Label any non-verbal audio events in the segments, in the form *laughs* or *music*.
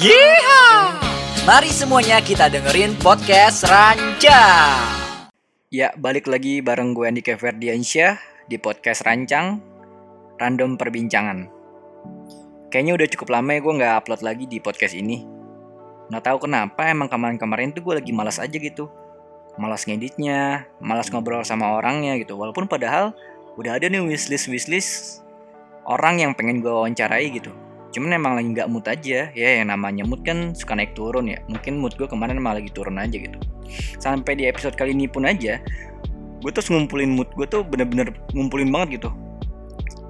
Yeehaw! Mari semuanya kita dengerin podcast Rancang. Ya, balik lagi bareng gue Andika Ferdiansyah di podcast Rancang Random Perbincangan. Kayaknya udah cukup lama ya gue nggak upload lagi di podcast ini. Nggak tahu kenapa emang kemarin-kemarin tuh gue lagi malas aja gitu. Malas ngeditnya, malas ngobrol sama orangnya gitu. Walaupun padahal udah ada nih wishlist wishlist orang yang pengen gue wawancarai gitu cuman emang lagi nggak mood aja. Ya yang namanya mood kan suka naik turun ya. Mungkin mood gue kemarin malah lagi turun aja gitu. Sampai di episode kali ini pun aja gue tuh ngumpulin mood gue tuh bener-bener ngumpulin banget gitu.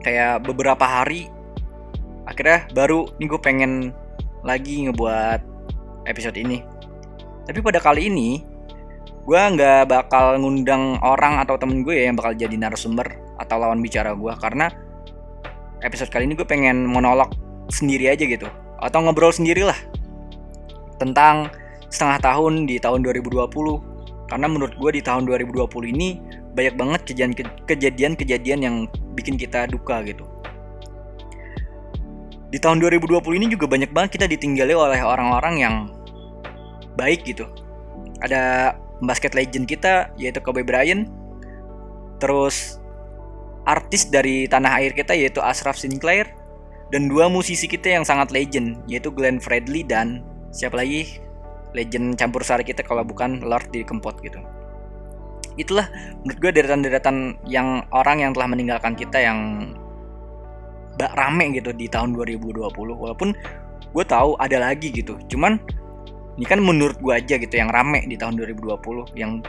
Kayak beberapa hari akhirnya baru nih gue pengen lagi ngebuat episode ini. Tapi pada kali ini gue nggak bakal ngundang orang atau temen gue ya yang bakal jadi narasumber atau lawan bicara gue karena episode kali ini gue pengen monolog sendiri aja gitu. Atau ngobrol sendiri lah tentang setengah tahun di tahun 2020 karena menurut gue di tahun 2020 ini banyak banget kejadian-kejadian yang bikin kita duka gitu. Di tahun 2020 ini juga banyak banget kita ditinggali oleh orang-orang yang baik gitu. Ada basket legend kita yaitu Kobe Bryant. Terus artis dari tanah air kita yaitu Ashraf Sinclair dan dua musisi kita yang sangat legend yaitu Glenn Fredly dan siapa lagi? Legend campur sari kita kalau bukan Lord di Kempot gitu. Itulah menurut gue deretan-deretan yang orang yang telah meninggalkan kita yang bak rame gitu di tahun 2020 walaupun gue tahu ada lagi gitu. Cuman ini kan menurut gue aja gitu yang rame di tahun 2020 yang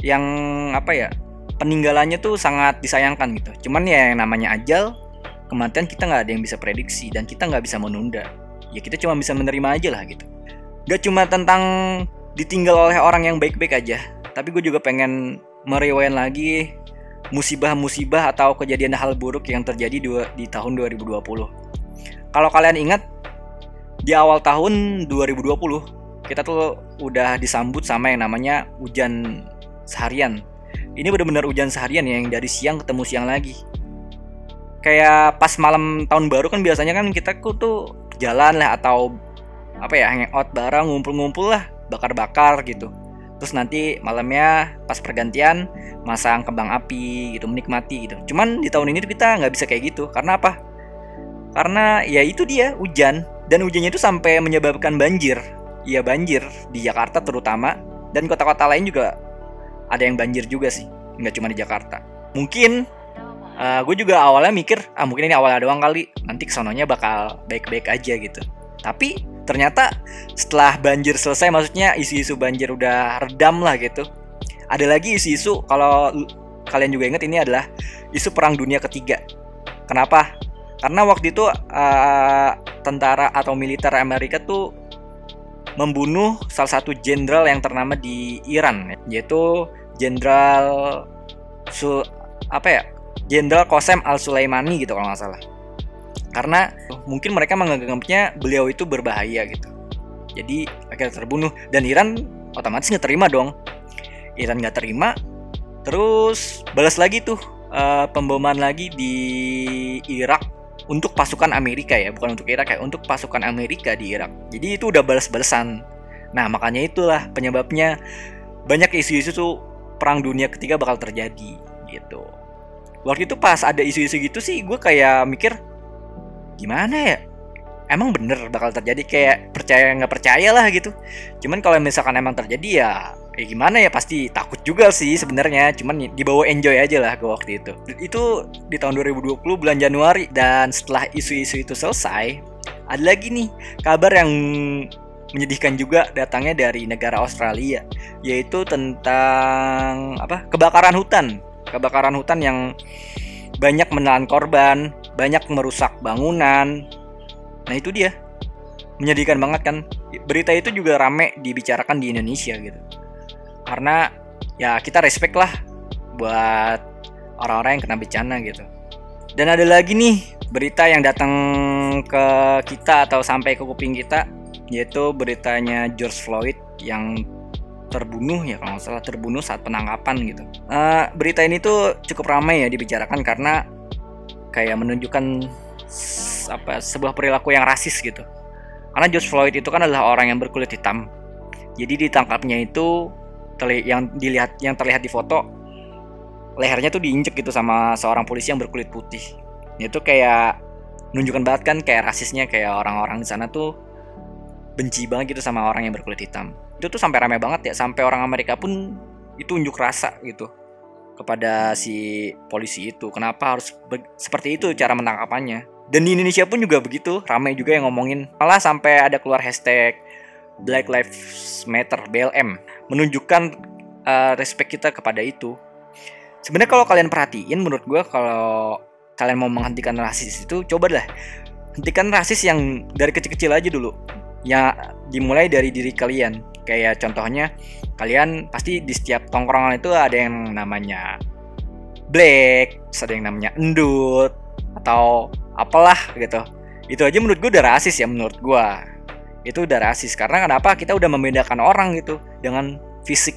yang apa ya peninggalannya tuh sangat disayangkan gitu. Cuman ya yang namanya ajal kematian kita nggak ada yang bisa prediksi dan kita nggak bisa menunda. Ya kita cuma bisa menerima aja lah gitu. Gak cuma tentang ditinggal oleh orang yang baik-baik aja tapi gue juga pengen meriwayan lagi musibah-musibah atau kejadian hal buruk yang terjadi di, di tahun 2020 kalau kalian ingat di awal tahun 2020 kita tuh udah disambut sama yang namanya hujan seharian. Ini benar-benar hujan seharian ya, yang dari siang ketemu siang lagi kayak pas malam tahun baru kan biasanya kan kita tuh jalan lah atau apa ya hangout bareng ngumpul-ngumpul lah bakar-bakar gitu. Terus nanti malamnya pas pergantian masang kembang api gitu menikmati gitu. Cuman di tahun ini kita nggak bisa kayak gitu. Karena apa? Karena ya itu dia hujan. Dan hujannya itu sampai menyebabkan banjir. Iya banjir di Jakarta terutama. Dan kota-kota lain juga ada yang banjir juga sih. Nggak cuma di Jakarta. Mungkin uh, eh, gue juga awalnya mikir ah mungkin ini awalnya doang kali nanti kesononya bakal baik-baik aja gitu. Tapi ternyata setelah banjir selesai maksudnya isu-isu banjir udah redam lah gitu ada lagi isu-isu kalau kalian juga inget ini adalah isu perang dunia ketiga. Kenapa? Karena waktu itu uh, tentara atau militer Amerika tuh membunuh salah satu jenderal yang ternama di Iran yaitu jenderal su apa ya Jenderal Qasem Al Sulaimani gitu kalau nggak salah. Karena mungkin mereka menganggapnya beliau itu berbahaya gitu. Jadi akhirnya terbunuh dan Iran otomatis nggak terima dong. Iran nggak terima, terus balas lagi tuh uh, pemboman lagi di Irak untuk pasukan Amerika ya, bukan untuk Irak ya, untuk pasukan Amerika di Irak. Jadi itu udah balas-balasan. Nah makanya itulah penyebabnya banyak isu-isu tuh perang dunia ketiga bakal terjadi gitu waktu itu pas ada isu-isu gitu sih gue kayak mikir gimana ya? Emang bener bakal terjadi? Kayak percaya nggak percaya lah gitu. Cuman kalau misalkan emang terjadi ya ya gimana ya? Pasti takut juga sih sebenarnya. Cuman dibawa enjoy aja lah gue waktu itu. Itu di tahun 2020 bulan Januari. Dan setelah isu-isu itu selesai ada lagi nih kabar yang menyedihkan juga datangnya dari negara Australia yaitu tentang apa? Kebakaran hutan kebakaran hutan yang banyak menelan korban, banyak merusak bangunan. Nah itu dia, menyedihkan banget kan. Berita itu juga rame dibicarakan di Indonesia gitu. Karena ya kita respect lah buat orang-orang yang kena bencana gitu. Dan ada lagi nih berita yang datang ke kita atau sampai ke kuping kita yaitu beritanya George Floyd yang terbunuh ya kalau nggak salah terbunuh saat penangkapan gitu. Uh, berita ini tuh cukup ramai ya dibicarakan karena kayak menunjukkan apa sebuah perilaku yang rasis gitu. Karena George Floyd itu kan adalah orang yang berkulit hitam. Jadi ditangkapnya itu yang dilihat yang terlihat di foto lehernya tuh diinjek gitu sama seorang polisi yang berkulit putih. Itu kayak nunjukkan banget kan kayak rasisnya kayak orang-orang di sana tuh benci banget gitu sama orang yang berkulit hitam itu tuh sampai ramai banget ya. Sampai orang Amerika pun itu unjuk rasa gitu kepada si polisi itu. Kenapa harus seperti itu cara menangkapannya. Dan di Indonesia pun juga begitu ramai juga yang ngomongin. Malah sampai ada keluar hashtag Black Lives Matter BLM menunjukkan uh, respect kita kepada itu. Sebenarnya kalau kalian perhatiin menurut gue kalau kalian mau menghentikan rasis itu coba lah hentikan rasis yang dari kecil-kecil aja dulu. Ya dimulai dari diri kalian kayak contohnya kalian pasti di setiap tongkrongan itu ada yang namanya black ada yang namanya endut atau apalah gitu. Itu aja menurut gue udah rasis ya menurut gue itu udah rasis karena kenapa? Kita udah membedakan orang gitu dengan fisik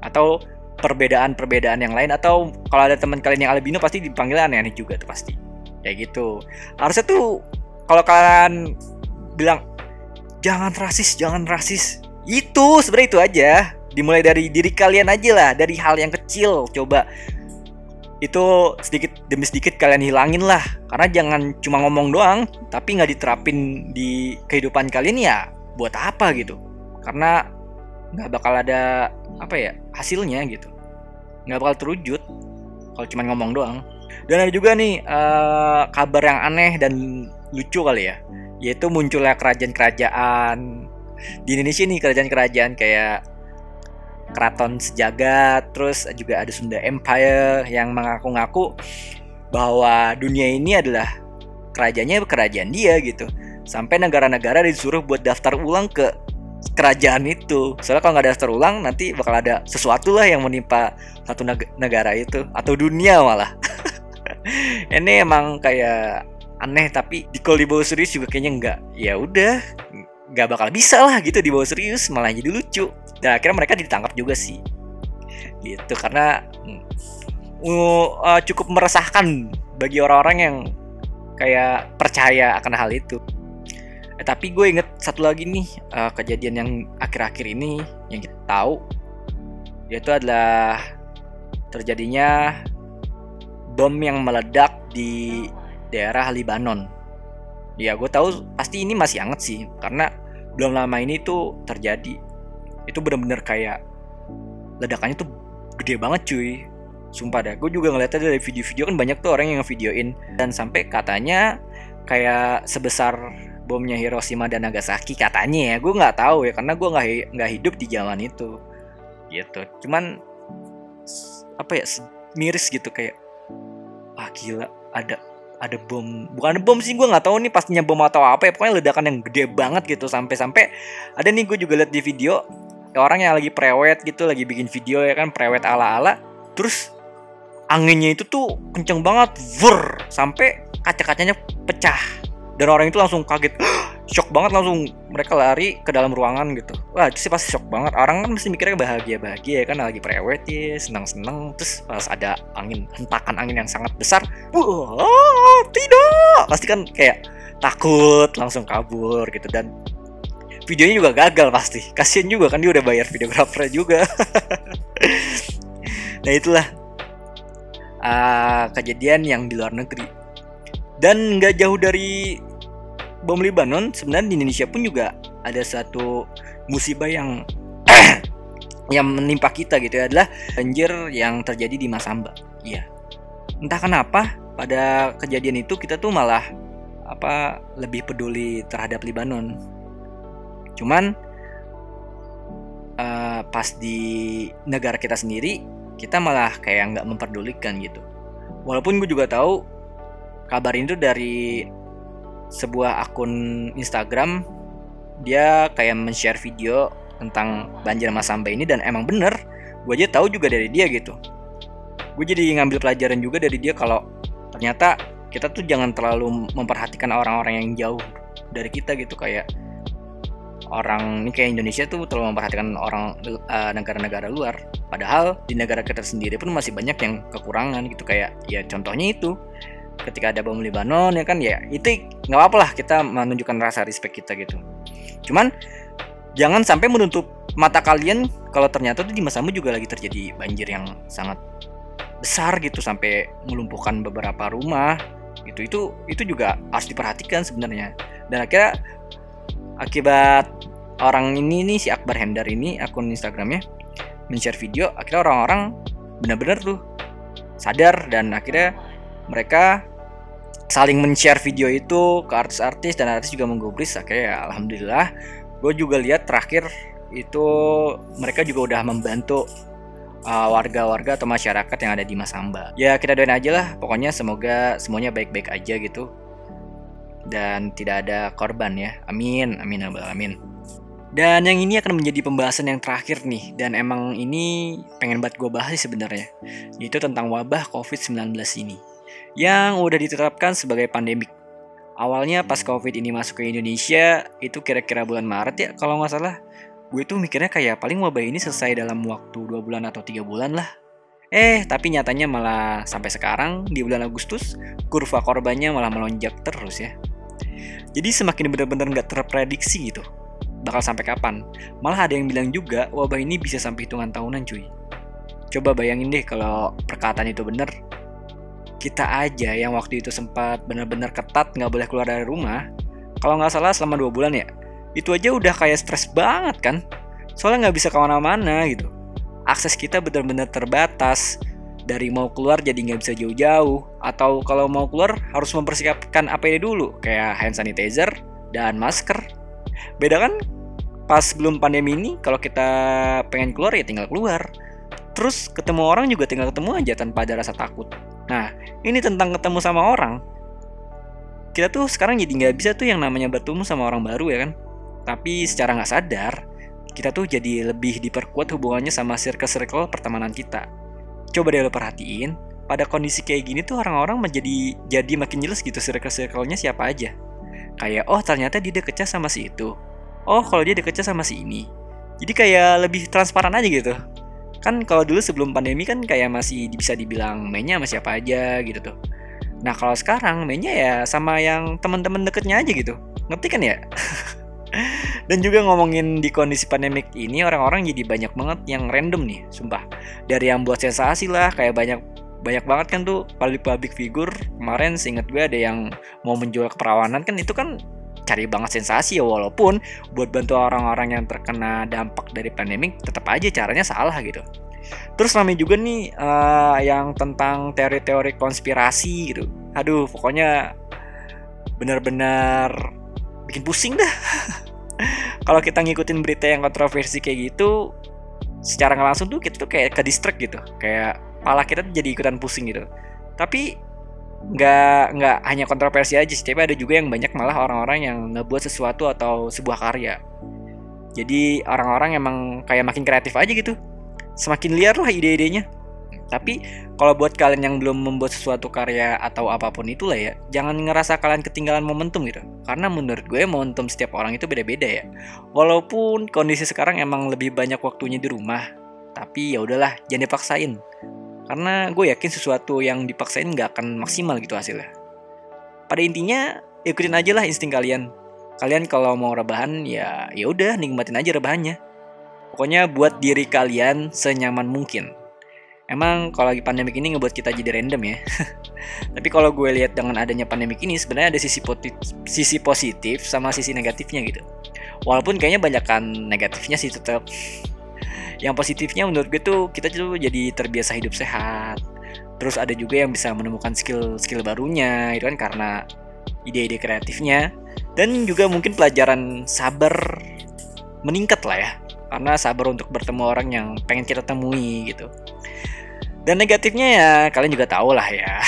atau perbedaan-perbedaan yang lain atau kalau ada teman kalian yang albino pasti dipanggil aneh-aneh juga tuh pasti. Kayak gitu. Harusnya tuh kalau kalian bilang jangan rasis jangan rasis itu sebenarnya itu aja. Dimulai dari diri kalian aja lah dari hal yang kecil. Coba itu sedikit demi sedikit kalian hilangin lah. Karena jangan cuma ngomong doang tapi nggak diterapin di kehidupan kalian ya buat apa gitu. Karena nggak bakal ada apa ya hasilnya gitu. Nggak bakal terwujud kalau cuma ngomong doang. Dan ada juga nih uh, kabar yang aneh dan lucu kali ya. Yaitu munculnya kerajaan-kerajaan di Indonesia nih kerajaan-kerajaan kayak keraton sejagat, terus juga ada Sunda Empire yang mengaku-ngaku bahwa dunia ini adalah kerajaannya kerajaan dia gitu. Sampai negara-negara disuruh buat daftar ulang ke kerajaan itu. Soalnya kalau nggak daftar ulang nanti bakal ada sesuatu lah yang menimpa satu negara itu atau dunia malah. *laughs* ini emang kayak aneh tapi di serius juga kayaknya nggak. Ya udah, nggak bakal bisa lah gitu dibawa serius malah jadi lucu. Dan akhirnya mereka ditangkap juga sih. Gitu karena uh, cukup meresahkan bagi orang-orang yang kayak percaya akan hal itu. Eh, tapi gue inget satu lagi nih uh, kejadian yang akhir-akhir ini yang kita tahu yaitu adalah terjadinya bom yang meledak di daerah Libanon. Ya gue tahu pasti ini masih hangat sih karena belum lama ini tuh terjadi. Itu bener-bener kayak ledakannya tuh gede banget cuy. Sumpah dah gue juga ngeliatnya dari video-video kan banyak tuh orang yang ngevideoin. Dan sampai katanya kayak sebesar bomnya Hiroshima dan Nagasaki katanya ya. Gue nggak tahu ya karena gue nggak nggak hidup di zaman itu. Gitu. Cuman apa ya miris gitu kayak ah gila ada ada bom bukan bom sih gue nggak tahu nih pastinya bom atau apa ya pokoknya ledakan yang gede banget gitu sampai-sampai ada nih gue juga lihat di video orang yang lagi prewed gitu lagi bikin video ya kan prewed ala-ala terus anginnya itu tuh kenceng banget ver sampai kaca-kacanya pecah dan orang itu langsung kaget *gasps* shock banget langsung mereka lari ke dalam ruangan gitu. Wah itu sih pasti shock banget. Orang kan mesti mikirnya bahagia bahagia ya kan lagi prewed ya senang senang terus pas ada angin hentakan angin yang sangat besar wah tidak! Pasti kan kayak takut langsung kabur gitu. Dan videonya juga gagal pasti. Kasian juga kan dia udah bayar videografer juga. *laughs* Nah itulah uh, kejadian yang di luar negeri. Dan nggak jauh dari bom Libanon sebenarnya di Indonesia pun juga ada satu musibah yang *clears throat* yang menimpa kita gitu ya adalah banjir yang terjadi di Masamba. Iya. Entah kenapa pada kejadian itu kita tuh malah apa lebih peduli terhadap Libanon. Cuman uh, pas di negara kita sendiri kita malah kayak nggak memperdulikan gitu. Walaupun gue juga tahu kabar itu dari sebuah akun Instagram dia kayak men-share video tentang banjir Masamba ini dan emang bener gue aja tahu juga dari dia gitu. Gue jadi ngambil pelajaran juga dari dia kalau ternyata kita tuh jangan terlalu memperhatikan orang-orang yang jauh dari kita gitu kayak orang ini kayak Indonesia tuh terlalu memperhatikan orang uh, negara-negara luar. Padahal di negara kita sendiri pun masih banyak yang kekurangan gitu kayak ya contohnya itu ketika ada bom Libanon ya kan ya itu nggak apa-apa lah kita menunjukkan rasa respect kita gitu. Cuman jangan sampai menutup mata kalian kalau ternyata tuh di masamu juga lagi terjadi banjir yang sangat besar gitu sampai melumpuhkan beberapa rumah gitu. Itu itu juga harus diperhatikan sebenarnya. Dan akhirnya akibat orang ini nih si Akbar Hendar ini akun Instagramnya men-share video akhirnya orang-orang benar-benar tuh sadar dan akhirnya mereka saling men-share video itu ke artis-artis dan artis juga menggubris akhirnya ya alhamdulillah gue juga lihat terakhir itu mereka juga udah membantu uh, warga-warga uh, atau masyarakat yang ada di Masamba. Ya kita doain aja lah, pokoknya semoga semuanya baik-baik aja gitu dan tidak ada korban ya. Amin, amin, ya amin. Dan yang ini akan menjadi pembahasan yang terakhir nih dan emang ini pengen buat gue bahas sebenarnya, yaitu tentang wabah COVID-19 ini yang udah ditetapkan sebagai pandemik. Awalnya pas COVID ini masuk ke Indonesia, itu kira-kira bulan Maret ya kalau nggak salah. Gue tuh mikirnya kayak paling wabah ini selesai dalam waktu 2 bulan atau 3 bulan lah. Eh, tapi nyatanya malah sampai sekarang di bulan Agustus, kurva korbannya malah melonjak terus ya. Jadi semakin benar-benar nggak terprediksi gitu. Bakal sampai kapan? Malah ada yang bilang juga wabah ini bisa sampai hitungan tahunan cuy. Coba bayangin deh kalau perkataan itu bener, kita aja yang waktu itu sempat benar-benar ketat nggak boleh keluar dari rumah, kalau nggak salah selama dua bulan ya, itu aja udah kayak stres banget kan. Soalnya nggak bisa ke mana-mana gitu. Akses kita benar-benar terbatas. Dari mau keluar jadi nggak bisa jauh-jauh. Atau kalau mau keluar harus mempersiapkan APD dulu. Kayak hand sanitizer dan masker. Beda kan pas belum pandemi ini kalau kita pengen keluar ya tinggal keluar. Terus ketemu orang juga tinggal ketemu aja tanpa ada rasa takut. Nah, ini tentang ketemu sama orang. Kita tuh sekarang jadi nggak bisa tuh yang namanya bertemu sama orang baru ya kan. Tapi secara nggak sadar, kita tuh jadi lebih diperkuat hubungannya sama circle-circle pertemanan kita. Coba deh lo perhatiin, pada kondisi kayak gini tuh orang-orang menjadi jadi makin jelas gitu circle-circle-nya siapa aja. Kayak, oh ternyata dia deketnya sama si itu. Oh, kalau dia deketnya sama si ini. Jadi kayak lebih transparan aja gitu kan kalau dulu sebelum pandemi kan kayak masih bisa dibilang mainnya sama siapa aja gitu tuh. Nah kalau sekarang mainnya ya sama yang teman-teman deketnya aja gitu. Ngerti kan ya? *laughs* Dan juga ngomongin di kondisi pandemik ini orang-orang jadi banyak banget yang random nih sumpah. Dari yang buat sensasi lah kayak banyak banyak banget kan tuh public public figure. Kemarin seinget gue ada yang mau menjual keperawanan kan itu kan cari banget sensasi ya walaupun buat bantu orang-orang yang terkena dampak dari pandemik tetap aja caranya salah gitu. Terus ramai juga nih uh, yang tentang teori-teori konspirasi gitu. Aduh, pokoknya benar-benar bikin pusing dah. *laughs* Kalau kita ngikutin berita yang kontroversi kayak gitu, secara nggak langsung tuh kita tuh kayak ke distract gitu, kayak malah kita jadi ikutan pusing gitu. Tapi nggak nggak hanya kontroversi aja sih, tapi ada juga yang banyak malah orang-orang yang ngebuat sesuatu atau sebuah karya. Jadi orang-orang emang kayak makin kreatif aja gitu. Semakin liar lah ide-idenya. Tapi kalau buat kalian yang belum membuat sesuatu karya atau apa pun itulah ya, jangan ngerasa kalian ketinggalan momentum gitu. Karena menurut gue momentum setiap orang itu beda-beda ya. Walaupun kondisi sekarang emang lebih banyak waktunya di rumah, tapi ya udahlah, jangan dipaksain karena gue yakin sesuatu yang dipaksain nggak akan maksimal gitu hasilnya. Pada intinya ikutin aja lah insting kalian. Kalian kalau mau rebahan ya ya udah nikmatin aja rebahannya. Pokoknya buat diri kalian senyaman mungkin. Emang kalau lagi pandemik ini ngebuat kita jadi random ya. *laughs* Tapi kalau gue lihat dengan adanya pandemik ini sebenarnya ada sisi positif, sisi positif sama sisi negatifnya gitu. Walaupun kayaknya banyak kan negatifnya sih tetap yang positifnya menurut gue tuh kita tuh jadi terbiasa hidup sehat. Terus ada juga yang bisa menemukan skill skill barunya itu kan karena ide-ide kreatifnya. Dan juga mungkin pelajaran sabar meningkat lah ya. Karena sabar untuk bertemu orang yang pengen kita temui gitu. Dan negatifnya ya kalian juga tahu lah ya.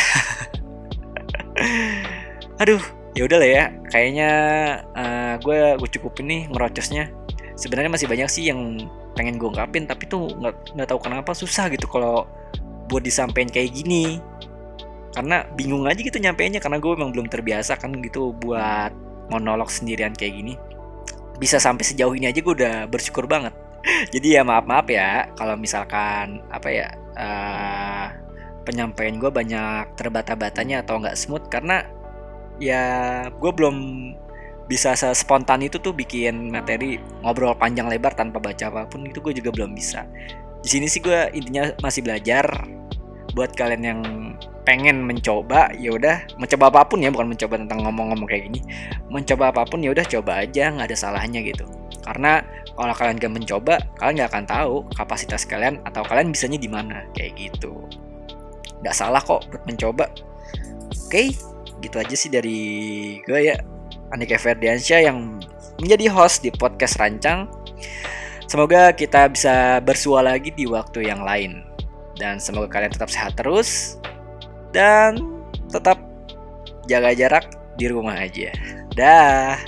*laughs* Aduh ya udah lah ya. Kayaknya uh, gue gue cukup ini ngerocosnya sebenarnya masih banyak sih yang pengen gue ungkapin tapi tuh nggak nggak tahu kenapa susah gitu kalau buat disampaikan kayak gini. Karena bingung aja gitu nyampeinnya karena gue memang belum terbiasa kan gitu buat monolog sendirian kayak gini. Bisa sampai sejauh ini aja gue udah bersyukur banget. *laughs* Jadi ya maaf maaf ya kalau misalkan apa ya uh, penyampaian gue banyak terbata-batanya atau nggak smooth karena ya gue belum bisa spontan itu tuh bikin materi ngobrol panjang lebar tanpa baca apa pun itu gue juga belum bisa. Di sini sih gue intinya masih belajar. Buat kalian yang pengen mencoba ya udah mencoba apa pun ya bukan mencoba tentang ngomong-ngomong kayak gini. Mencoba apa pun ya udah coba aja nggak ada salahnya gitu. Karena kalau kalian gak mencoba kalian nggak akan tahu kapasitas kalian atau kalian bisanya di mana kayak gitu. Nggak salah kok buat mencoba. Oke gitu aja sih dari gue ya Andika Ferdiansyah yang menjadi host di podcast Rancang. Semoga kita bisa bersua lagi di waktu yang lain. Dan semoga kalian tetap sehat terus dan tetap jaga jarak di rumah aja. Dah